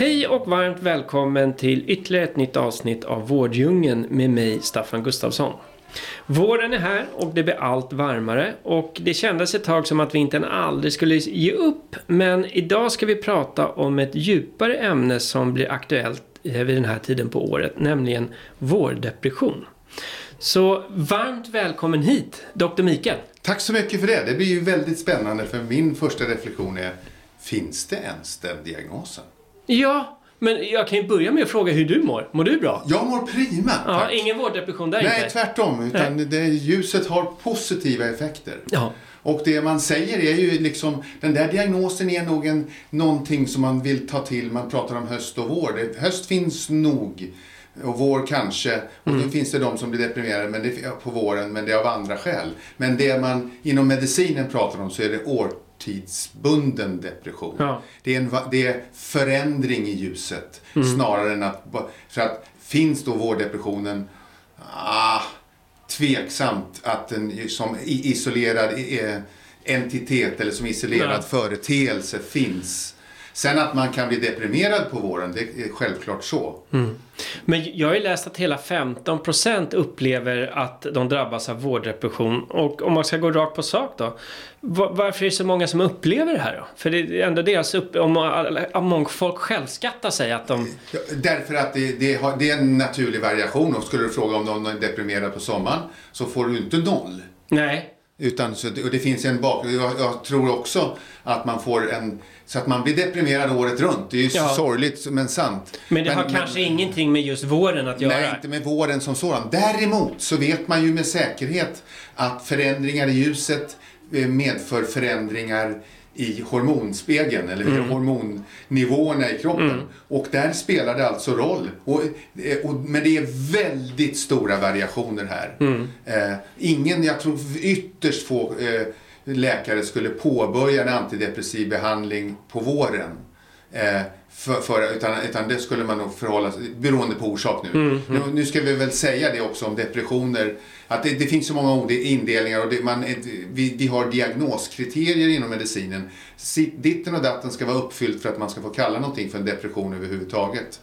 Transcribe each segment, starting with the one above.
Hej och varmt välkommen till ytterligare ett nytt avsnitt av Vårddjungeln med mig Staffan Gustafsson. Våren är här och det blir allt varmare och det kändes ett tag som att vintern aldrig skulle ge upp men idag ska vi prata om ett djupare ämne som blir aktuellt eh, vid den här tiden på året, nämligen vårdepression. Så varmt välkommen hit, Dr. Mikael. Tack så mycket för det. Det blir ju väldigt spännande för min första reflektion är, finns det ens den diagnosen? Ja, men jag kan ju börja med att fråga hur du mår. Mår du bra? Jag mår prima, Ja, tack. ingen vårddepression där Nej, inte? tvärtom. Utan det, ljuset har positiva effekter. Ja. Och det man säger är ju liksom, den där diagnosen är nog en, någonting som man vill ta till. Man pratar om höst och vår. Det, höst finns nog. Och vår kanske. Och Mm. då finns det de som blir deprimerade men det, på våren, men det är av andra skäl. Men det man inom medicinen pratar om så är det årtidsbunden depression. Ja. Det, är en, det är förändring i ljuset snarare än att... För att finns då vårdepressionen, ah, tveksamt att den som isolerad eh, entitet eller som isolerad Ja. företeelse finns. Sen att man kan bli deprimerad på våren, det är självklart så. Men jag har ju läst att hela 15% upplever att de drabbas av vårddepression. Och om man ska gå rakt på sak då. va- Varför är det så många som upplever det här då? För det är ändå deras upp... Om, folk självskattar sig att de... Därför att det, det, har, det är en naturlig variation. Och skulle du fråga om någon är deprimerad på sommaren så får du inte noll. Nej. Utan, så, och det finns en bakgrund. Jag, jag tror också att man får en... Så att man blir deprimerad året runt. Det är ju Ja. sorgligt men sant. Men det har kanske ingenting med just våren att göra. Nej, inte med vården som sådan. Däremot så vet man ju med säkerhet att förändringar i ljuset eh, medför förändringar i hormonspegeln eller hormonnivåerna i kroppen. Och där spelar det alltså roll. Och, eh, och, men det är väldigt stora variationer här. Eh, ingen, jag tror ytterst få eh, läkare skulle påbörja en antidepressiv behandling på våren. Eh, för, för, utan, utan det skulle man nog förhålla sig, beroende på orsak nu. nu. Nu ska vi väl säga det också om depressioner, att det, det finns så många ord- indelningar och det, man, ett- vi, vi har diagnoskriterier inom medicinen. Ditten och datten ska vara uppfyllt för att man ska få kalla någonting för en depression överhuvudtaget.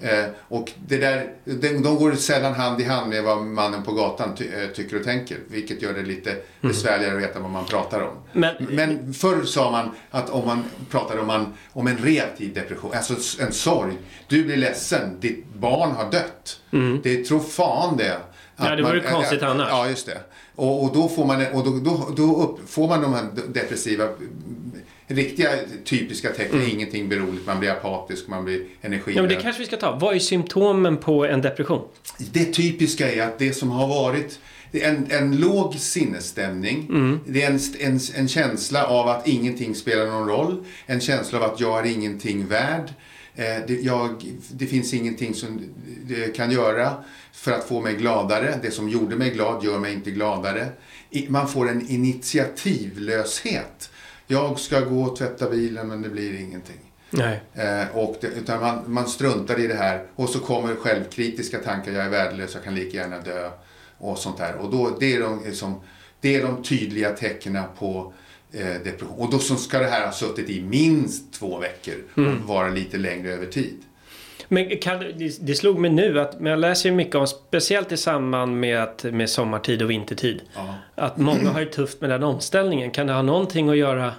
Eh, och det där, de, de går sällan hand i hand med vad mannen på gatan ty, eh, tycker och tänker, vilket gör det lite besvärligare att veta vad man pratar om. Men- Men förr sa man att om man pratade om, man, om en reaktiv depression, alltså en sorg. Du blir ledsen, ditt barn har dött. Det tror fan det. Mm. Ja, det vore man- konstigt annars. Ja, just det. Och, och då får man, och då, då, då upp, får man de här depressiva, riktiga typiska tecknen. Ingenting blir roligt, man blir apatisk, man blir Ja, men energilös. det kanske vi ska ta. Vad är symptomen på en depression? Det typiska är att det som har varit en, en låg sinnesstämning. Det är en, en, en känsla av att ingenting spelar någon roll. En känsla av att jag är ingenting värd. Eh, det, jag, det finns ingenting som kan göra för att få mig gladare. Det som gjorde mig glad gör mig inte gladare. I, man får en initiativlöshet. Jag ska gå och tvätta bilen men det blir ingenting. Nej. Eh, och det, utan man, man struntar i det här och så kommer självkritiska tankar. Jag är värdelös, jag kan lika gärna dö. Och sånt där. Och då, det, är de, liksom, det är de tydliga tecknen på eh, depression. Och då ska det här ha suttit i minst två veckor och vara lite längre över tid. Men kan, det slog mig nu att men jag läser ju mycket om, speciellt i samband med, att, med sommartid och vintertid. Ja. Att många har det tufft med den omställningen. Kan det ha någonting att göra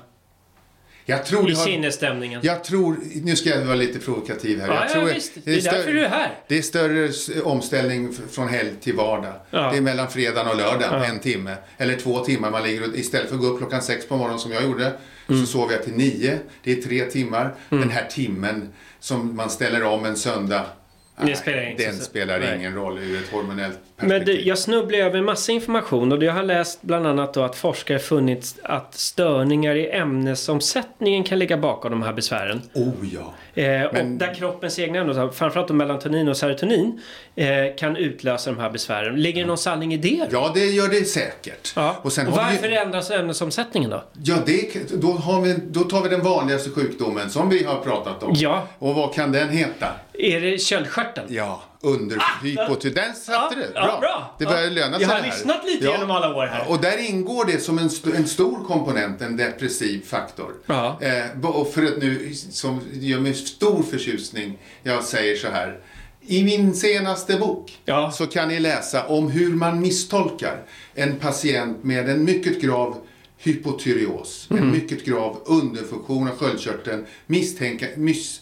Jag tror i det har, sinnesstämningen? jag tror, nu ska jag vara lite provokativ här. Ja, jag ja, tror visst. Det är därför du är här. Det är större omställning från helg till vardag. Ja. Det är mellan fredagen och lördag, en timme. Eller två timmar. Man ligger och, istället för att gå upp klockan sex på morgonen som jag gjorde, Mm. så sover jag till nio. Det är tre timmar. Den här timmen som man ställer om en söndag, Det nej, spelar den spelar nej. ingen roll ur ett hormonellt Men perspektiv. det, jag snubblar över massa information och jag har läst bland annat då att forskare funnit att störningar i ämnesomsättningen kan ligga bakom de här besvären. Oh ja. Eh, Men- Och där kroppens egna ämnen, framförallt då melatonin och serotonin, eh, kan utlösa de här besvären. Ligger det någon sanning i det? Ja, det gör det säkert. Ja. Och och vi varför ju, ändras ämnesomsättningen då? ja, det, då, har vi, då tar vi den vanligaste sjukdomen som vi har pratat om. Ja. Och vad kan den heta? Är det köldskörteln? Ja, underhypotens satte du. ja, bra. Det börjar Ja. löna sig Jag har här. lyssnat lite genom alla år här. Och där ingår det som en, st- en stor komponent, en depressiv faktor. Ja. Eh, och för att nu, som gör mig stor förtjusning, jag säger så här. I min senaste bok Ja. så kan ni läsa om hur man misstolkar en patient med en mycket grav hypotyreos, Mm. en mycket grav underfunktion av sköldkörteln, misstänka, miss,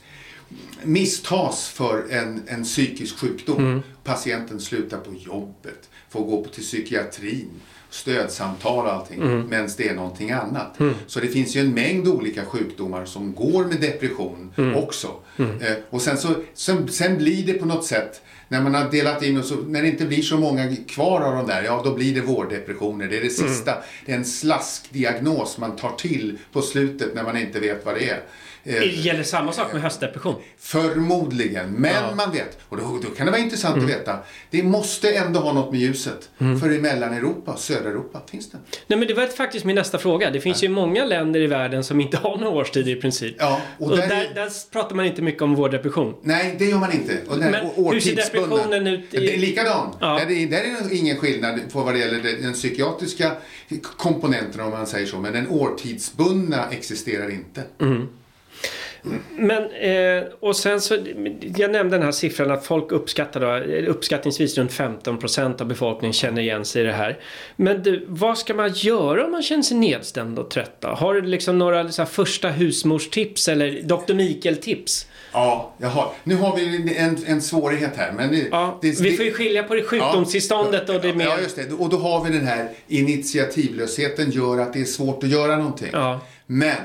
misstas för en, en psykisk sjukdom. Mm. Patienten slutar på jobbet, får gå till psykiatrin, stödsamtal och allting, Mm. medan det är någonting annat. Så det finns ju en mängd olika sjukdomar som går med depression Mm. också. Eh, och sen, så, sen, sen blir det på något sätt när man har delat in och så, när det inte blir så många kvar av de där, ja då blir det vårdepressioner. Det är det Mm. sista. Det är en slaskdiagnos man tar till på slutet när man inte vet vad det är. Eh, Gäller samma sak med höstdepression? Förmodligen, men Ja. Mm. man vet. Och då, då kan det vara intressant att veta. Det måste ändå ha något med ljuset. För i Mellaneuropa södra Europa finns det. Nej men det var faktiskt min nästa fråga. Det finns ju många länder i världen som inte har några årstider i princip. Ja, och och där där, är- där pratar man inte mycket om vårdepression. Nej, det gör man inte. Och den Men hur ser depressionen ut i- Det är likadan. Ja. Där, är, där är det ingen skillnad på vad det gäller den, psykiatriska komponenten om man säger så. Men den årtidsbundna existerar inte. Men, eh, och sen så, jag nämnde den här siffran att folk uppskattar då, uppskattningsvis runt 15% av befolkningen känner igen sig i det här. Men du, vad ska man göra om man känner sig nedstämd och trött då? Har du liksom några så här, första husmorstips eller Dr. Mikael-tips? Ja, jag har. Nu har vi en, en svårighet här. Men det, Ja, det, vi får ju skilja på det sjukdomstillståndet och det mer... Ja, just det. Och då har vi den här initiativlösheten gör att det är svårt att göra någonting. Ja. Men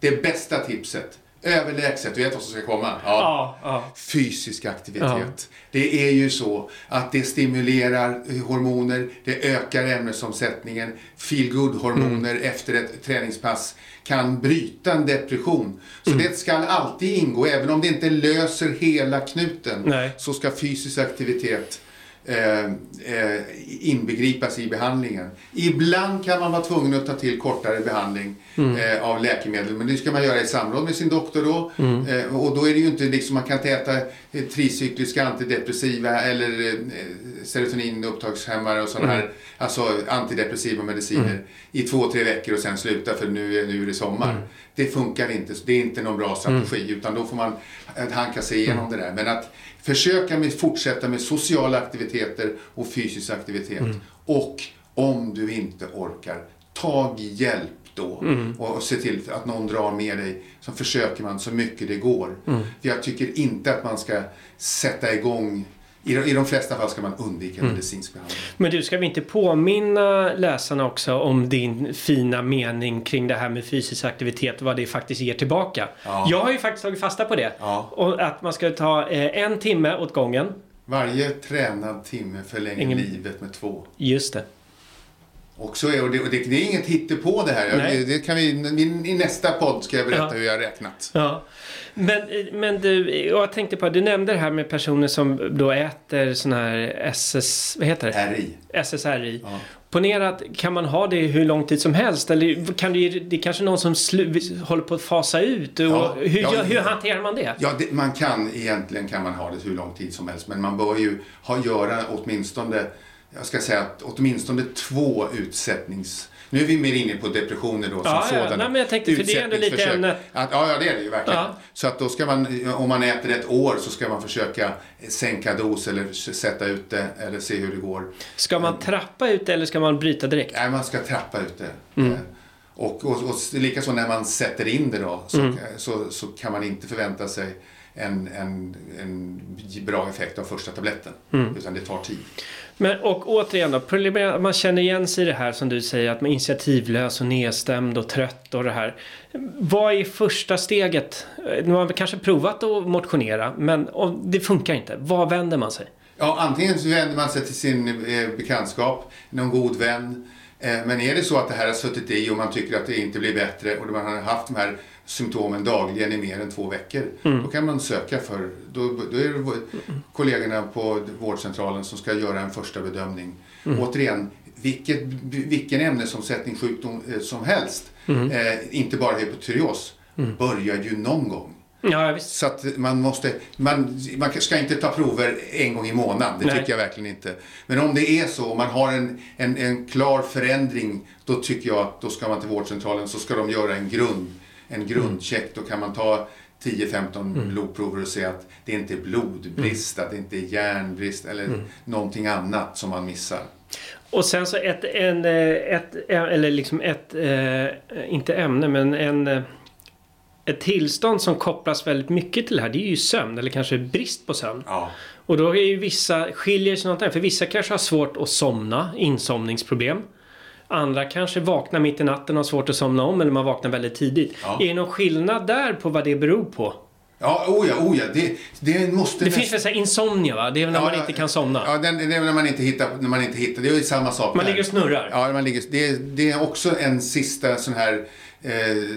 det bästa tipset, överlägset, du vet vad som ska komma? Ja, ja. Fysisk aktivitet. Det är ju så att det stimulerar hormoner, det ökar ämnesomsättningen, feel hormoner Mm. efter ett träningspass kan bryta en depression. Så Mm. det ska alltid ingå, även om det inte löser hela knuten, Nej. så ska fysisk aktivitet eh, eh, inbegripas i behandlingen. Ibland kan man vara tvungen att ta till kortare behandling Mm. eh, av läkemedel, men det ska man göra i samråd med sin doktor då. Mm. Eh, och då är det ju inte liksom, man kan inte äta eh, tricykliska antidepressiva eller eh, serotoninupptagshämmare och sådana Mm. här, alltså antidepressiva mediciner i två, tre veckor och sen sluta för nu, är- nu är det sommar. Mm. Det funkar inte, det är inte någon bra strategi utan då får man eh, hanka sig igenom Mm. det där. Men att försöka med, fortsätta med sociala aktiviteter och fysisk aktivitet. Mm. Och om du inte orkar, tag hjälp då Mm. och se till att någon drar med dig. Så försöker man så mycket det går. Mm. För jag tycker inte att man ska sätta igång i de, I de flesta fall ska man undvika Mm. medicinsk behandling. Men du, ska vi inte påminna läsarna också om din fina mening kring det här med fysisk aktivitet och vad det faktiskt ger tillbaka? Ja. Jag har ju faktiskt tagit fasta på det. Ja. Och att man ska ta eh, en timme åt gången. Varje tränad timme förlänger Ingen- livet med två. Just det. Och, så är, och, det, och det, det är inget hittepå det här. Nej. Det, kan vi, i, nästa podd ska jag berätta Ja. hur jag har räknat. Ja. Men, men du, jag tänkte på, du nämnde det här med personer som då äter sån här SS, vad heter det? RI. SSRI. Ja. Ponera att kan man ha det hur lång tid som helst? Eller kan det, det är kanske någon som slu, håller på att fasa ut? Och Ja, hur, ja, hur hanterar man det? Ja, det, man kan egentligen kan man ha det hur lång tid som helst. Men man bör ju ha, göra åtminstone, jag ska säga att åtminstone två utsättnings... Nu är vi mer inne på depressioner då som Ja, ja. sådana. Nej, men jag tänkte, för det är ändå lite ämnet. Att, ja, ja, det är det ju verkligen. Ja. Så att då ska man, om man äter ett år så ska man försöka sänka dos eller sätta ut det eller se hur det går. Ska man trappa ut det eller ska man bryta direkt? Nej, man ska trappa ut det. Mm. Och, och, och likaså när man sätter in det då så, Mm. så, så kan man inte förvänta sig en, en, en bra effekt av första tabletten. Mm. Utan det tar tid. Men, och återigen då, att man känner igen sig i det här som du säger att man är initiativlös och nedstämd och trött och det här. Vad är första steget? Nu har man kanske provat att motionera men det funkar inte. Var vänder man sig? Ja, antingen så vänder man sig till sin eh, bekantskap, någon god vän. Eh, men är det så att det här har suttit i och man tycker att det inte blir bättre och man har haft de här symptomen dagligen i mer än två veckor. Mm. Då kan man söka för, då, då är det kollegorna på vårdcentralen som ska göra en första bedömning. Mm. Återigen, vilket, vilken ämnesomsättningssjukdom eh, som helst, Mm. eh, inte bara hypotyreos, börjar ju någon gång. Ja, visst. Så att man måste, man, man ska inte ta prover en gång i månaden, det Nej. tycker jag verkligen inte. Men om det är så, om man har en, en, en klar förändring, då tycker jag att då ska man till vårdcentralen så ska de göra en grund, en grundcheck. Då kan man ta 10-15 blodprover och se att det inte är blodbrist, att det inte är järnbrist eller någonting annat som man missar. Och sen så ett, en, eh, ett, eh, eller liksom ett, eh, inte ämne men en, ett tillstånd som kopplas väldigt mycket till det här det är ju sömn eller kanske brist på sömn. Ja. Och då är ju vissa, skiljer sig något där. För vissa kanske har svårt att somna, insomningsproblem. Andra kanske vaknar mitt i natten och har svårt att somna om eller man vaknar väldigt tidigt. Ja. Är det någon skillnad där på vad det beror på? Ja, oh ja, oh. Det, det måste Det finns väl så insomnia va? Det är väl när man Ja, inte kan somna? Ja, den, det är när man inte hittar, när man inte hittar. Det är ju samma sak Man där. ligger och snurrar. Ja, man ligger, det, är- det är också en sista sån här eh,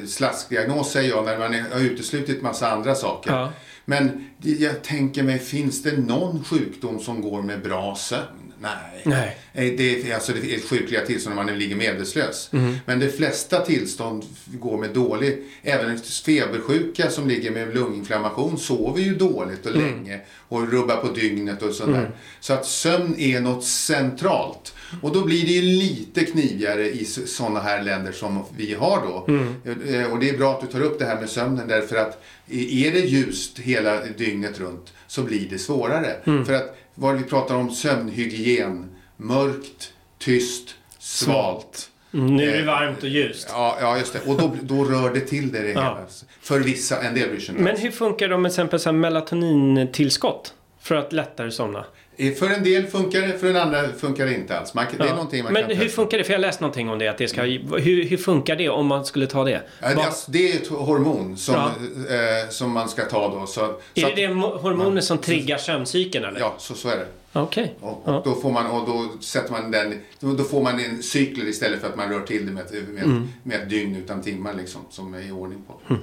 slaskdiagnos säger jag, när man är, har uteslutit massa andra saker. Ja. Men det, jag tänker mig, finns det någon sjukdom som går med bra sömn? Nej. Nej. Eh, Det är, alltså, det är sjukliga tillstånd när man ligger medvetslös. Mm. Men de flesta tillstånd går med dålig, även febersjuka som ligger med lunginflammation sover ju dåligt och Mm. länge och rubbar på dygnet och sådär. Så att sömn är något centralt. Och då blir det ju lite knivigare i sådana här länder som vi har då. Mm. Eh, Och det är bra att du tar upp det här med sömnen därför att är det ljust hela dygnet runt så blir det svårare. Mm. För att vad vi pratar om sömnhygien, mörkt, tyst, svalt. Mm, Nu är det varmt och ljust. Ja, ja just det. Och då, då rör det till det, det Ja. hela. För vissa, en del bryr sig inte Men hur funkar det med exempel så här melatonintillskott? För att lättare somna? Eh, För en del funkar det, för en andra funkar det inte alls. Man, Det är Ja. någonting man Men kan hur testa. funkar det? För jag läste någonting om det. Att det ska, hur, hur funkar det om man skulle ta det? Ja, det, alltså, det är ett hormon som, Ja. eh, som man ska ta då. Så, är så det det mo- hormonet som triggar sömncykeln eller? Ja, så, så är det. Okej. Och, Ja. och då får man, och då sätter man den, då, får man en cykel istället för att man rör till det med ett, med, Mm. med ett dygn utan timmar liksom, som är i ordning på.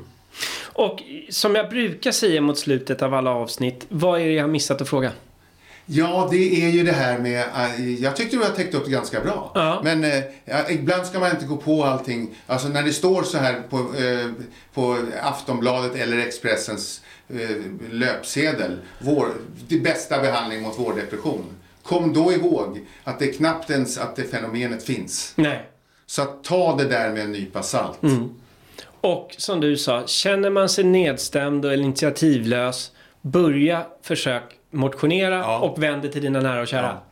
Och som jag brukar säga mot slutet av alla avsnitt. Vad är det jag har missat att fråga? Ja, det är ju det här med, eh, jag tyckte du har täckt upp det ganska bra. Ja. Men eh, ibland ska man inte gå på allting. Alltså när det står så här på, eh, på Aftonbladet eller Expressens eh, löpsedel, vår, det bästa behandling mot vårdepression. Kom då ihåg att det är knappt ens att det fenomenet finns. Nej. Så att ta det där med en nypa salt. Mm. Och som du sa, känner man sig nedstämd eller initiativlös. Börja försök motionera Ja. och vänd dig till dina nära och kära. Ja,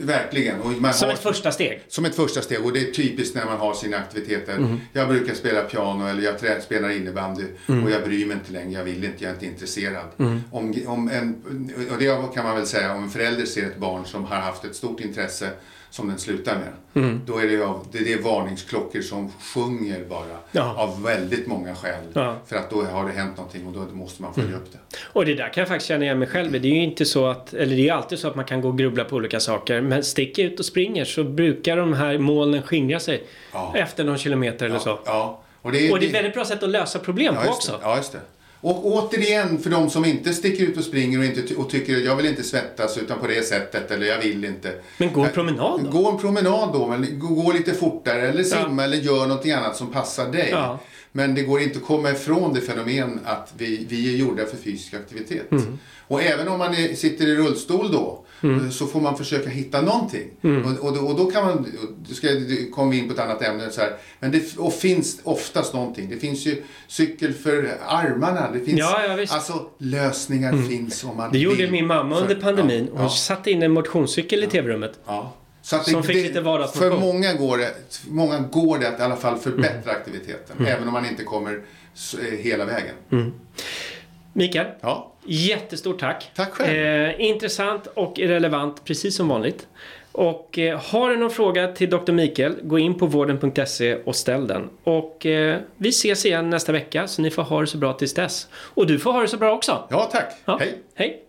verkligen. Och man Som har- ett första steg. Som ett första steg och det är typiskt när man har sina aktiviteter. Mm. Jag brukar spela piano eller jag trä, spelar innebandy Mm. och jag bryr mig inte längre, jag vill inte, jag är inte intresserad. Om, om en, och det kan man väl säga, om en förälder ser ett barn som har haft ett stort intresse som den slutar med. Mm. Då är det, av, det är det varningsklockor som sjunger bara. Ja. Av väldigt många skäl. Ja. För att då har det hänt någonting och då måste man följa upp det. Och det där kan jag faktiskt känna igen mig själv. Det är ju inte så att, eller det är ju alltid så att man kan gå och grubbla på olika saker. Men stick ut och springer så brukar de här molnen skingra sig. Ja. Efter någon kilometer eller så. Ja. Och det är, Och det är ett väldigt bra sätt att lösa problem Ja, på också. Ja, just det. Och återigen, för de som inte sticker ut och springer och, inte, och tycker jag vill inte svettas utan på det sättet eller jag vill inte. Men gå en promenad då. Gå en promenad då, men gå, lite fortare eller simma eller gör någonting annat som passar dig. Ja. Men det går inte att komma ifrån det fenomen att vi, vi är gjorda för fysisk aktivitet. Mm. Och även om man är, sitter i rullstol då Mm. så får man försöka hitta någonting. Och, och, då, och då kan man, ska, kommer vi in på ett annat ämne så här. Men det och finns oftast någonting. Det finns ju cykel för armarna. Det finns, Ja, ja, visst. Alltså lösningar finns om man Det gjorde vill. min mamma under pandemin. Ja, Hon ja. satte in en motionscykel i tv-rummet. Så att Som fick lite vardagsmotion. För många går, det, många går det att i alla fall förbättra aktiviteten. Även om man inte kommer hela vägen. Mikael, Ja. Jättestort tack. Tack själv. Eh, intressant och relevant precis som vanligt. Och eh, har du någon fråga till Dr. Mikael, gå in på vården.se och ställ den. Och eh, vi ses igen nästa vecka så ni får ha det så bra tills dess. Och du får ha det så bra också. ja, tack. Ja. Hej. Hej.